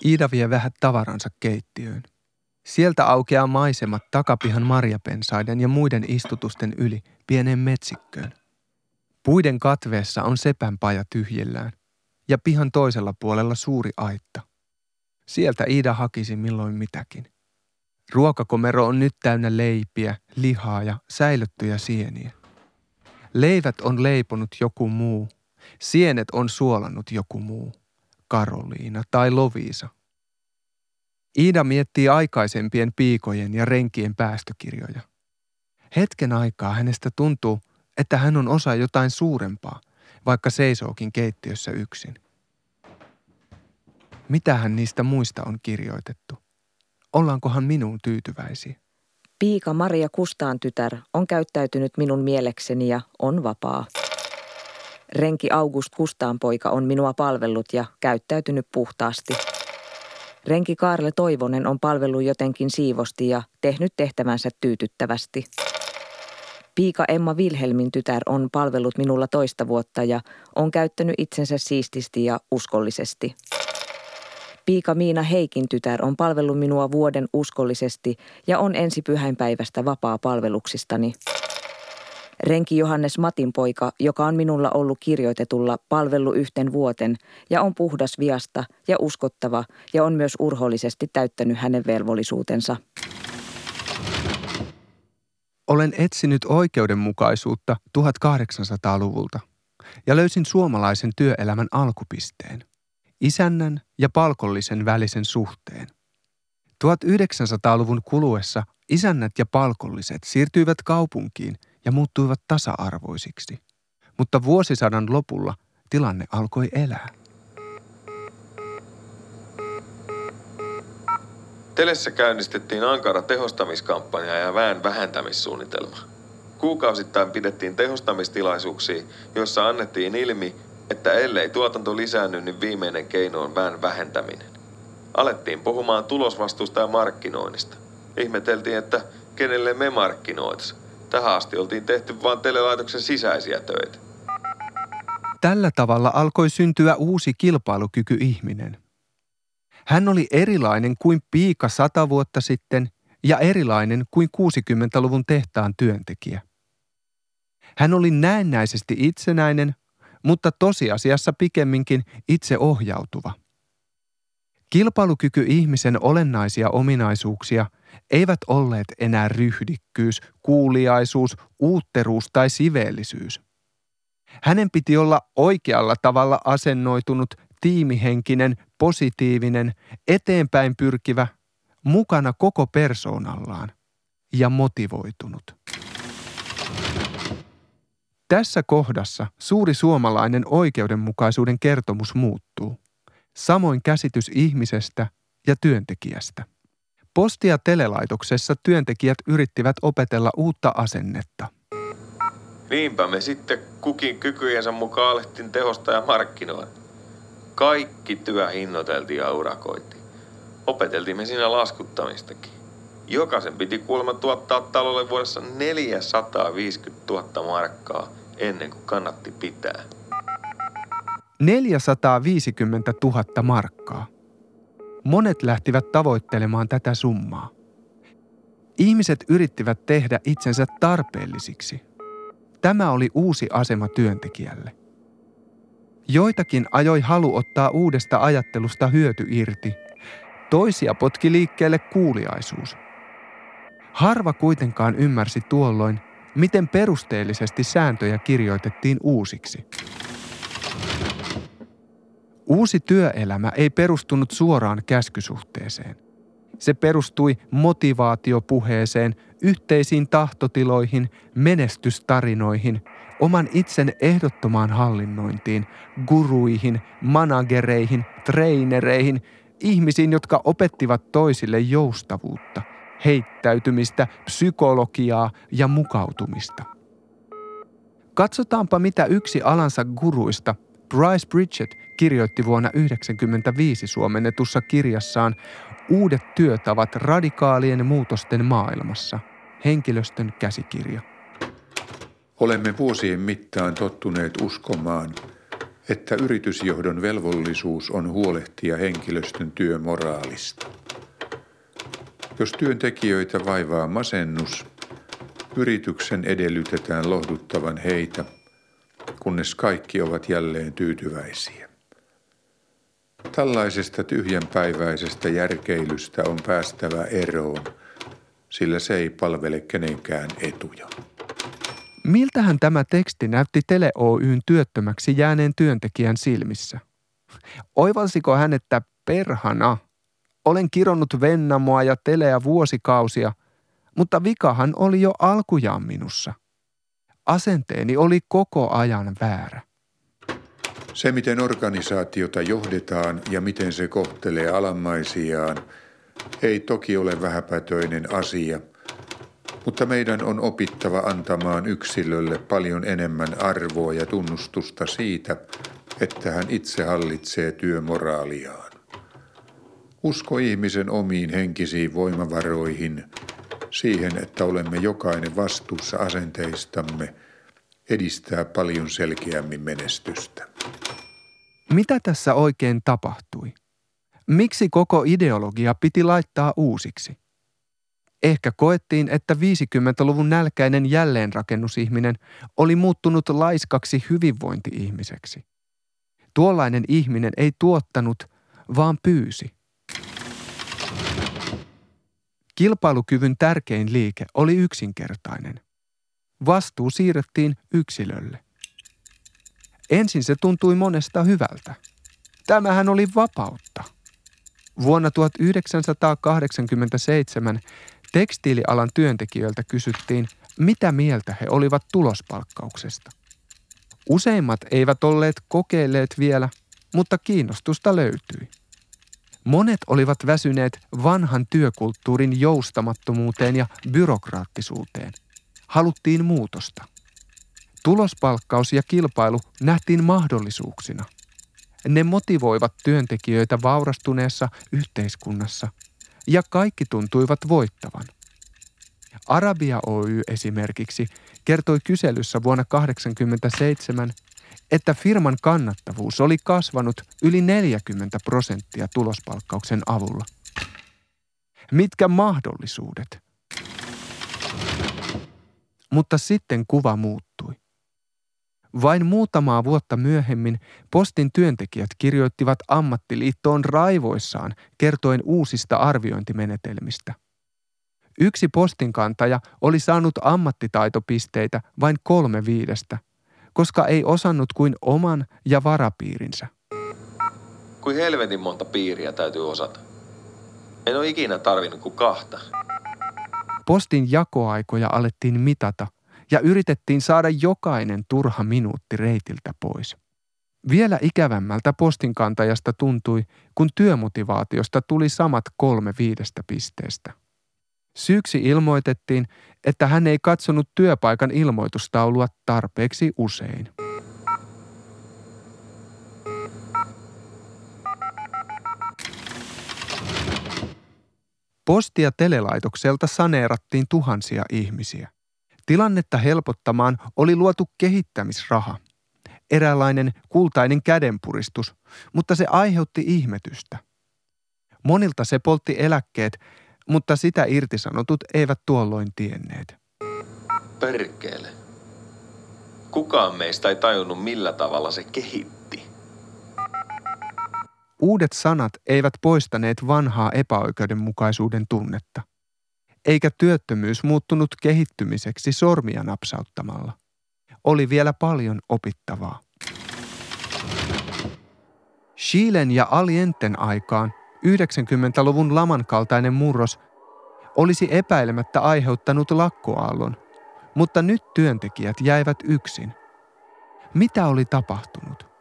Iida vie vähän tavaransa keittiöön. Sieltä aukeaa maisemat takapihan marjapensaiden ja muiden istutusten yli pieneen metsikköön. Puiden katveessa on sepän paja ja pihan toisella puolella suuri aitta. Sieltä Iida hakisi milloin mitäkin. Ruokakomero on nyt täynnä leipiä, lihaa ja säilöttyjä sieniä. Leivät on leiponut joku muu, sienet on suolannut joku muu, Karoliina tai Loviisa. Iida miettii aikaisempien piikojen ja renkien päästökirjoja. Hetken aikaa hänestä tuntuu, että hän on osa jotain suurempaa, vaikka seisookin keittiössä yksin. Mitä hän niistä muista on kirjoitettu? Ollaankohan minuun tyytyväisiä? Piika Maria Kustaan tytär on käyttäytynyt minun mielekseni ja on vapaa. Renki August Kustaan poika on minua palvellut ja käyttäytynyt puhtaasti. Renki Kaarle Toivonen on palvellut jotenkin siivosti ja tehnyt tehtävänsä tyytyttävästi. Piika Emma Vilhelmin tytär on palvellut minulla toista vuotta ja on käyttänyt itsensä siististi ja uskollisesti. Piika Miina Heikin tytär on palvellut minua vuoden uskollisesti ja on ensi pyhäinpäivästä vapaa palveluksistani. Renki Johannes Matin poika, joka on minulla ollut kirjoitetulla palvelu yhten vuoten ja on puhdas viasta ja uskottava ja on myös urhollisesti täyttänyt hänen velvollisuutensa. Olen etsinyt oikeudenmukaisuutta 1800-luvulta ja löysin suomalaisen työelämän alkupisteen, isännän ja palkollisen välisen suhteen. 1900-luvun kuluessa isännät ja palkolliset siirtyivät kaupunkiin ja muuttuivat tasa-arvoisiksi, mutta vuosisadan lopulla tilanne alkoi elää. Telessä käynnistettiin ankara tehostamiskampanja ja väen vähentämissuunnitelma. Kuukausittain pidettiin tehostamistilaisuuksia, joissa annettiin ilmi, että ellei tuotanto lisäänny, niin viimeinen keino on väen vähentäminen. Alettiin puhumaan tulosvastuusta ja markkinoinnista. Ihmeteltiin, että kenelle me markkinoitais. Tähän asti oltiin tehty vain telelaitoksen sisäisiä töitä. Tällä tavalla alkoi syntyä uusi kilpailukyky-ihminen. Hän oli erilainen kuin piika sata vuotta sitten ja erilainen kuin 60-luvun tehtaan työntekijä. Hän oli näennäisesti itsenäinen, mutta tosiasiassa pikemminkin itseohjautuva. Kilpailukyky ihmisen olennaisia ominaisuuksia eivät olleet enää ryhdikkyys, kuuliaisuus, uutteruus tai siveellisyys. Hänen piti olla oikealla tavalla asennoitunut, tiimihenkinen, positiivinen, eteenpäin pyrkivä, mukana koko persoonallaan ja motivoitunut. Tässä kohdassa suuri suomalainen oikeudenmukaisuuden kertomus muuttuu. Samoin käsitys ihmisestä ja työntekijästä. Posti- ja telelaitoksessa työntekijät yrittivät opetella uutta asennetta. Niinpä me sitten kukin kykyjensä mukaan alettiin tehostaa ja markkinoida. Kaikki työ hinnoiteltiin ja urakoitiin. Opeteltiin me siinä laskuttamistakin. Jokaisen piti kuulemma tuottaa talolle vuodessa 450 000 markkaa ennen kuin kannatti pitää. 450 000 markkaa. Monet lähtivät tavoittelemaan tätä summaa. Ihmiset yrittivät tehdä itsensä tarpeellisiksi. Tämä oli uusi asema työntekijälle. Joitakin ajoi halu ottaa uudesta ajattelusta hyöty irti. Toisia potki liikkeelle kuuliaisuus. Harva kuitenkaan ymmärsi tuolloin, miten perusteellisesti sääntöjä kirjoitettiin uusiksi. Uusi työelämä ei perustunut suoraan käskysuhteeseen. Se perustui motivaatiopuheeseen, yhteisiin tahtotiloihin, menestystarinoihin, oman itsen ehdottomaan hallinnointiin, guruihin, managereihin, trainereihin, ihmisiin, jotka opettivat toisille joustavuutta, heittäytymistä, psykologiaa ja mukautumista. Katsotaanpa, mitä yksi alansa guruista, Bryce Bridget, kirjoitti vuonna 1995 suomennetussa kirjassaan Uudet työtavat radikaalien muutosten maailmassa, henkilöstön käsikirja. Olemme vuosien mittaan tottuneet uskomaan, että yritysjohdon velvollisuus on huolehtia henkilöstön työmoraalista. Jos työntekijöitä vaivaa masennus, yrityksen edellytetään lohduttavan heitä, kunnes kaikki ovat jälleen tyytyväisiä. Tällaisesta tyhjänpäiväisestä järkeilystä on päästävä eroon, sillä se ei palvele kenenkään etuja. Miltähän tämä teksti näytti Tele Oyn työttömäksi jääneen työntekijän silmissä? Oivalsiko hän, että perhana, olen kironnut Vennamoa ja Teleä vuosikausia, mutta vikahan oli jo alkujaan minussa. Asenteeni oli koko ajan väärä. Se, miten organisaatiota johdetaan ja miten se kohtelee alamaisiaan, ei toki ole vähäpätöinen asia, mutta meidän on opittava antamaan yksilölle paljon enemmän arvoa ja tunnustusta siitä, että hän itse hallitsee työmoraaliaan. Usko ihmisen omiin henkisiin voimavaroihin, siihen, että olemme jokainen vastuussa asenteistamme, edistää paljon selkeämmin menestystä. Mitä tässä oikein tapahtui? Miksi koko ideologia piti laittaa uusiksi? Ehkä koettiin, että 50-luvun nälkäinen jälleenrakennusihminen oli muuttunut laiskaksi hyvinvointi-ihmiseksi. Tuollainen ihminen ei tuottanut, vaan pyysi. Kilpailukyvyn tärkein liike oli yksinkertainen. Vastuu siirrettiin yksilölle. Ensin se tuntui monesta hyvältä. Tämähän oli vapautta. Vuonna 1987 tekstiilialan työntekijöiltä kysyttiin, mitä mieltä he olivat tulospalkkauksesta. Useimmat eivät olleet kokeilleet vielä, mutta kiinnostusta löytyi. Monet olivat väsyneet vanhan työkulttuurin joustamattomuuteen ja byrokraattisuuteen. Haluttiin muutosta. Tulospalkkaus ja kilpailu nähtiin mahdollisuuksina. Ne motivoivat työntekijöitä vaurastuneessa yhteiskunnassa ja kaikki tuntuivat voittavan. Arabia Oy esimerkiksi kertoi kyselyssä vuonna 1987, että firman kannattavuus oli kasvanut yli 40 prosenttia tulospalkkauksen avulla. Mitkä mahdollisuudet? Mutta sitten kuva muuttui. Vain muutamaa vuotta myöhemmin postin työntekijät kirjoittivat ammattiliittoon raivoissaan kertoen uusista arviointimenetelmistä. Yksi postinkantaja oli saanut ammattitaitopisteitä vain kolme viidestä, koska ei osannut kuin oman ja varapiirinsä. Kuin helvetin monta piiriä täytyy osata. En ole ikinä tarvinnut kuin kahta. Postin jakoaikoja alettiin mitata – ja yritettiin saada jokainen turha minuutti reitiltä pois. Vielä ikävämmältä postinkantajasta tuntui, kun työmotivaatiosta tuli samat kolme viidestä pisteestä. Syyksi ilmoitettiin, että hän ei katsonut työpaikan ilmoitustaulua tarpeeksi usein. Posti- ja telelaitokselta saneerattiin tuhansia ihmisiä. Tilannetta helpottamaan oli luotu kehittämisraha, eräänlainen kultainen kädenpuristus, mutta se aiheutti ihmetystä. Monilta se poltti eläkkeet, mutta sitä irtisanotut eivät tuolloin tienneet. Perkele. Kukaan meistä ei tajunnut millä tavalla se kehitti. Uudet sanat eivät poistaneet vanhaa epäoikeudenmukaisuuden tunnetta eikä työttömyys muuttunut kehittymiseksi sormia napsauttamalla. Oli vielä paljon opittavaa. Chilen ja Alienten aikaan 90-luvun laman kaltainen murros olisi epäilemättä aiheuttanut lakkoaallon, mutta nyt työntekijät jäivät yksin. Mitä oli tapahtunut?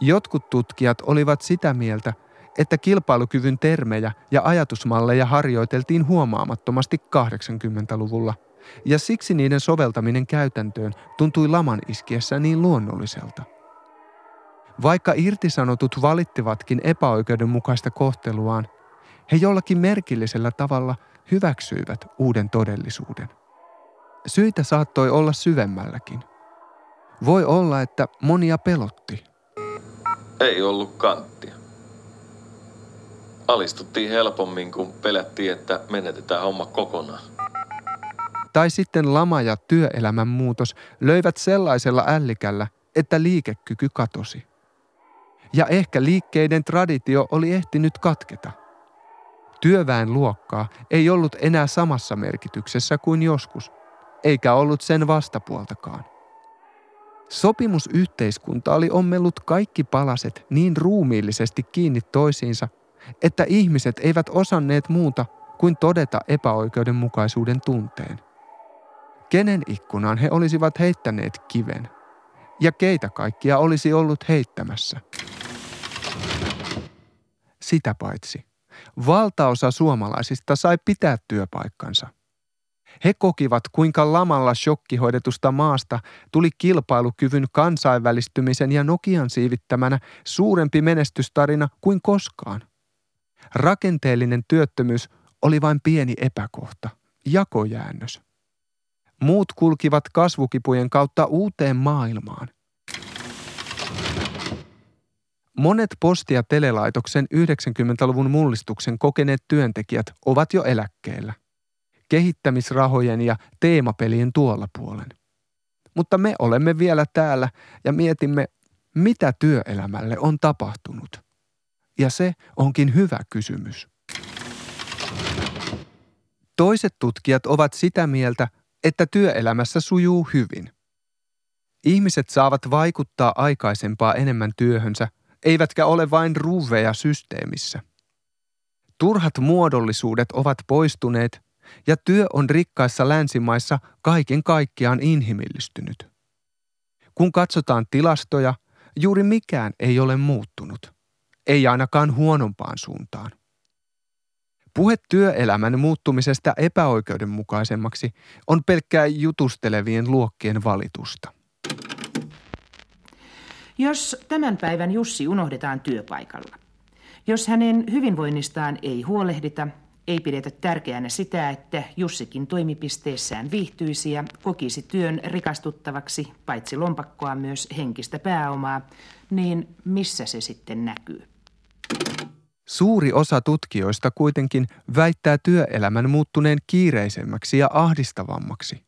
Jotkut tutkijat olivat sitä mieltä, että kilpailukyvyn termejä ja ajatusmalleja harjoiteltiin huomaamattomasti 80-luvulla, ja siksi niiden soveltaminen käytäntöön tuntui laman iskiessä niin luonnolliselta. Vaikka irtisanotut valittivatkin epäoikeudenmukaista kohteluaan, he jollakin merkillisellä tavalla hyväksyivät uuden todellisuuden. Syitä saattoi olla syvemmälläkin. Voi olla, että monia pelotti. Ei ollut kanttia alistuttiin helpommin, kun pelättiin, että menetetään homma kokonaan. Tai sitten lama ja työelämän muutos löivät sellaisella ällikällä, että liikekyky katosi. ja ehkä liikkeiden traditio oli ehtinyt katketa. Työväen luokkaa ei ollut enää samassa merkityksessä kuin joskus, eikä ollut sen vastapuoltakaan. Sopimusyhteiskunta oli ommellut kaikki palaset niin ruumiillisesti kiinni toisiinsa, että ihmiset eivät osanneet muuta kuin todeta epäoikeudenmukaisuuden tunteen. Kenen ikkunaan he olisivat heittäneet kiven? Ja keitä kaikkia olisi ollut heittämässä? Sitä paitsi, valtaosa suomalaisista sai pitää työpaikkansa. He kokivat, kuinka lamalla shokkihoidetusta maasta tuli kilpailukyvyn kansainvälistymisen ja Nokian siivittämänä suurempi menestystarina kuin koskaan. Rakenteellinen työttömyys oli vain pieni epäkohta, jakojäännös. Muut kulkivat kasvukipujen kautta uuteen maailmaan. Monet posti- ja telelaitoksen 90-luvun mullistuksen kokeneet työntekijät ovat jo eläkkeellä. Kehittämisrahojen ja teemapelien tuolla puolen. Mutta me olemme vielä täällä ja mietimme, mitä työelämälle on tapahtunut. Ja se onkin hyvä kysymys. Toiset tutkijat ovat sitä mieltä, että työelämässä sujuu hyvin. Ihmiset saavat vaikuttaa aikaisempaa enemmän työhönsä, eivätkä ole vain ruuveja systeemissä. Turhat muodollisuudet ovat poistuneet ja työ on rikkaissa länsimaissa kaiken kaikkiaan inhimillistynyt. Kun katsotaan tilastoja, juuri mikään ei ole muuttunut. Ei ainakaan huonompaan suuntaan. Puhe työelämän muuttumisesta epäoikeudenmukaisemmaksi on pelkkää jutustelevien luokkien valitusta. Jos tämän päivän Jussi unohdetaan työpaikalla, jos hänen hyvinvoinnistaan ei huolehdita, ei pidetä tärkeänä sitä, että Jussikin toimipisteessään viihtyisi ja kokisi työn rikastuttavaksi paitsi lompakkoa myös henkistä pääomaa, niin missä se sitten näkyy? Suuri osa tutkijoista kuitenkin väittää työelämän muuttuneen kiireisemmäksi ja ahdistavammaksi.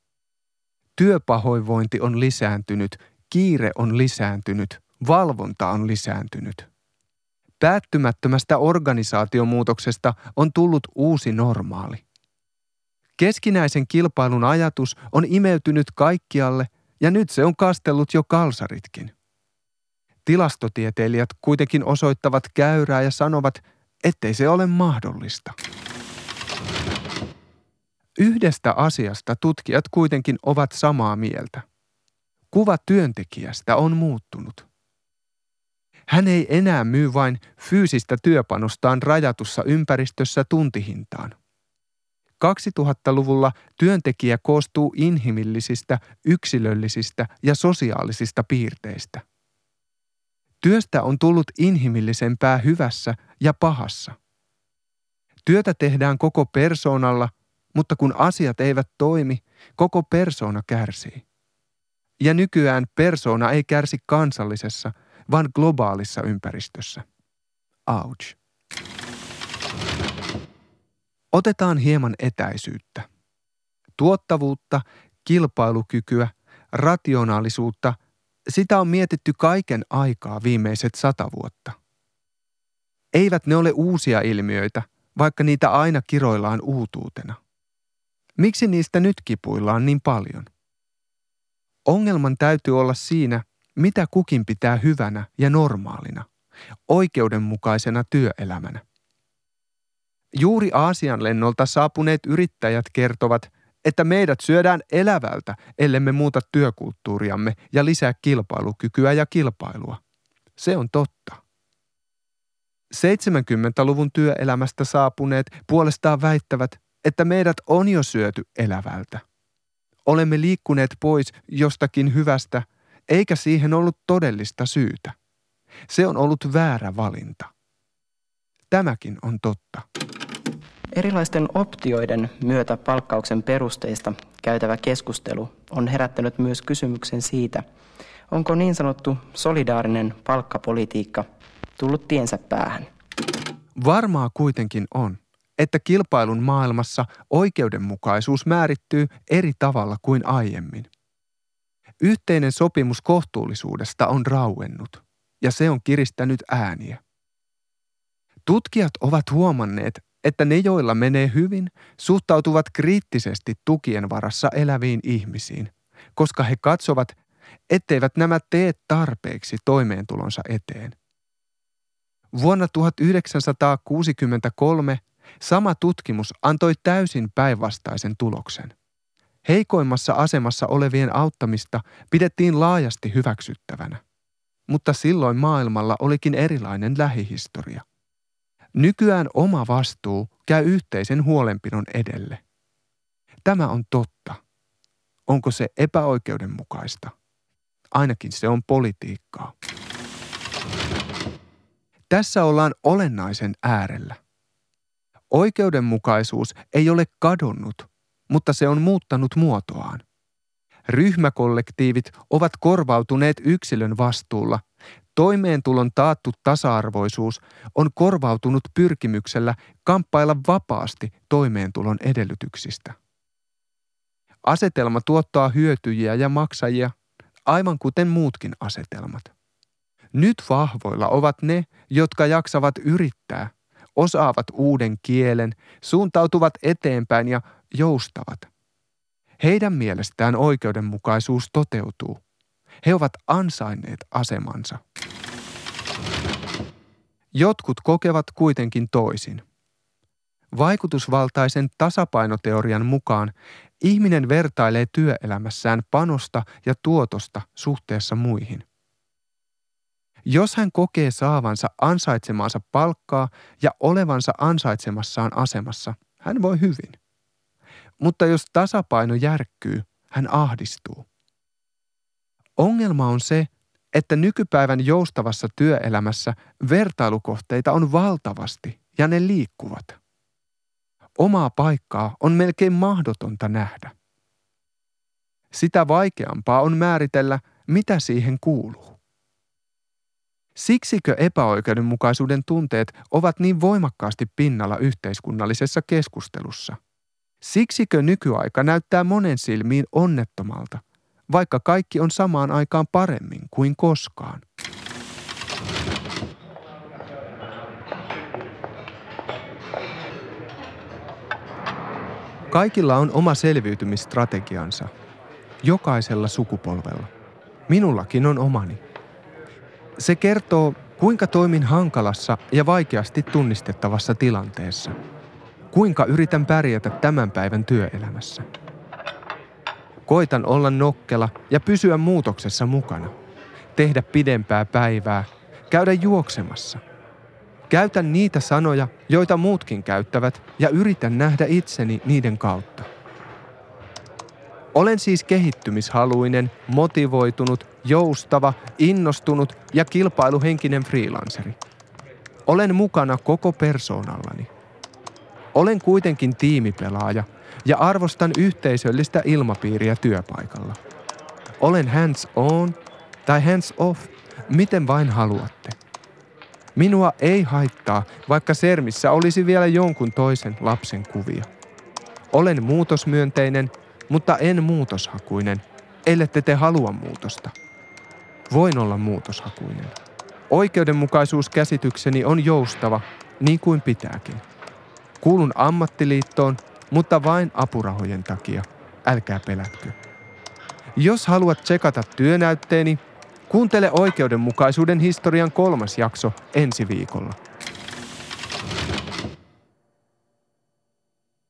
Työpahoinvointi on lisääntynyt, kiire on lisääntynyt, valvonta on lisääntynyt. Päättymättömästä organisaatiomuutoksesta on tullut uusi normaali. Keskinäisen kilpailun ajatus on imeytynyt kaikkialle ja nyt se on kastellut jo kalsaritkin. Tilastotieteilijät kuitenkin osoittavat käyrää ja sanovat, ettei se ole mahdollista. Yhdestä asiasta tutkijat kuitenkin ovat samaa mieltä. Kuva työntekijästä on muuttunut. Hän ei enää myy vain fyysistä työpanostaan rajatussa ympäristössä tuntihintaan. 2000-luvulla työntekijä koostuu inhimillisistä, yksilöllisistä ja sosiaalisista piirteistä. Työstä on tullut inhimillisempää hyvässä ja pahassa. Työtä tehdään koko persoonalla, mutta kun asiat eivät toimi, koko persoona kärsii. Ja nykyään persoona ei kärsi kansallisessa, vaan globaalissa ympäristössä. Ouch. Otetaan hieman etäisyyttä. Tuottavuutta, kilpailukykyä, rationaalisuutta – sitä on mietitty kaiken aikaa viimeiset sata vuotta. Eivät ne ole uusia ilmiöitä, vaikka niitä aina kiroillaan uutuutena. Miksi niistä nyt kipuillaan niin paljon? Ongelman täytyy olla siinä, mitä kukin pitää hyvänä ja normaalina, oikeudenmukaisena työelämänä. Juuri Aasian lennolta saapuneet yrittäjät kertovat – että meidät syödään elävältä, ellemme muuta työkulttuuriamme ja lisää kilpailukykyä ja kilpailua. Se on totta. 70-luvun työelämästä saapuneet puolestaan väittävät, että meidät on jo syöty elävältä. Olemme liikkuneet pois jostakin hyvästä, eikä siihen ollut todellista syytä. Se on ollut väärä valinta. Tämäkin on totta. Erilaisten optioiden myötä palkkauksen perusteista käytävä keskustelu on herättänyt myös kysymyksen siitä, onko niin sanottu solidaarinen palkkapolitiikka tullut tiensä päähän. Varmaa kuitenkin on, että kilpailun maailmassa oikeudenmukaisuus määrittyy eri tavalla kuin aiemmin. Yhteinen sopimus kohtuullisuudesta on rauennut. ja se on kiristänyt ääniä. Tutkijat ovat huomanneet, että ne, joilla menee hyvin, suhtautuvat kriittisesti tukien varassa eläviin ihmisiin, koska he katsovat, etteivät nämä tee tarpeeksi toimeentulonsa eteen. Vuonna 1963 sama tutkimus antoi täysin päinvastaisen tuloksen. Heikoimmassa asemassa olevien auttamista pidettiin laajasti hyväksyttävänä, mutta silloin maailmalla olikin erilainen lähihistoria. Nykyään oma vastuu käy yhteisen huolenpidon edelle. Tämä on totta. Onko se epäoikeudenmukaista? Ainakin se on politiikkaa. Tässä ollaan olennaisen äärellä. Oikeudenmukaisuus ei ole kadonnut, mutta se on muuttanut muotoaan. Ryhmäkollektiivit ovat korvautuneet yksilön vastuulla. Toimeentulon taattu tasa-arvoisuus on korvautunut pyrkimyksellä kamppailla vapaasti toimeentulon edellytyksistä. Asetelma tuottaa hyötyjiä ja maksajia, aivan kuten muutkin asetelmat. Nyt vahvoilla ovat ne, jotka jaksavat yrittää, osaavat uuden kielen, suuntautuvat eteenpäin ja joustavat. Heidän mielestään oikeudenmukaisuus toteutuu. He ovat ansainneet asemansa. Jotkut kokevat kuitenkin toisin. Vaikutusvaltaisen tasapainoteorian mukaan ihminen vertailee työelämässään panosta ja tuotosta suhteessa muihin. Jos hän kokee saavansa ansaitsemaansa palkkaa ja olevansa ansaitsemassaan asemassa, hän voi hyvin. Mutta jos tasapaino järkkyy, hän ahdistuu. Ongelma on se, että nykypäivän joustavassa työelämässä vertailukohteita on valtavasti ja ne liikkuvat. Omaa paikkaa on melkein mahdotonta nähdä. Sitä vaikeampaa on määritellä, mitä siihen kuuluu. Siksikö epäoikeudenmukaisuuden tunteet ovat niin voimakkaasti pinnalla yhteiskunnallisessa keskustelussa? Siksikö nykyaika näyttää monen silmiin onnettomalta, vaikka kaikki on samaan aikaan paremmin kuin koskaan? Kaikilla on oma selviytymistrategiansa. Jokaisella sukupolvella. Minullakin on omani. Se kertoo, kuinka toimin hankalassa ja vaikeasti tunnistettavassa tilanteessa. Kuinka yritän pärjätä tämän päivän työelämässä. Koitan olla nokkela ja pysyä muutoksessa mukana. Tehdä pidempää päivää, käydä juoksemassa. Käytän niitä sanoja, joita muutkin käyttävät ja yritän nähdä itseni niiden kautta. Olen siis kehittymishaluinen, motivoitunut, joustava, innostunut ja kilpailuhenkinen freelanceri. Olen mukana koko persoonallani. Olen kuitenkin tiimipelaaja ja arvostan yhteisöllistä ilmapiiriä työpaikalla. Olen hands on tai hands off, miten vain haluatte. Minua ei haittaa, vaikka Sermissä olisi vielä jonkun toisen lapsen kuvia. Olen muutosmyönteinen mutta en muutoshakuinen, ellette te halua muutosta. Voin olla muutoshakuinen. Oikeudenmukaisuuskäsitykseni on joustava, niin kuin pitääkin. Kuulun ammattiliittoon, mutta vain apurahojen takia. Älkää pelätkö. Jos haluat tsekata työnäytteeni, kuuntele oikeudenmukaisuuden historian kolmas jakso ensi viikolla.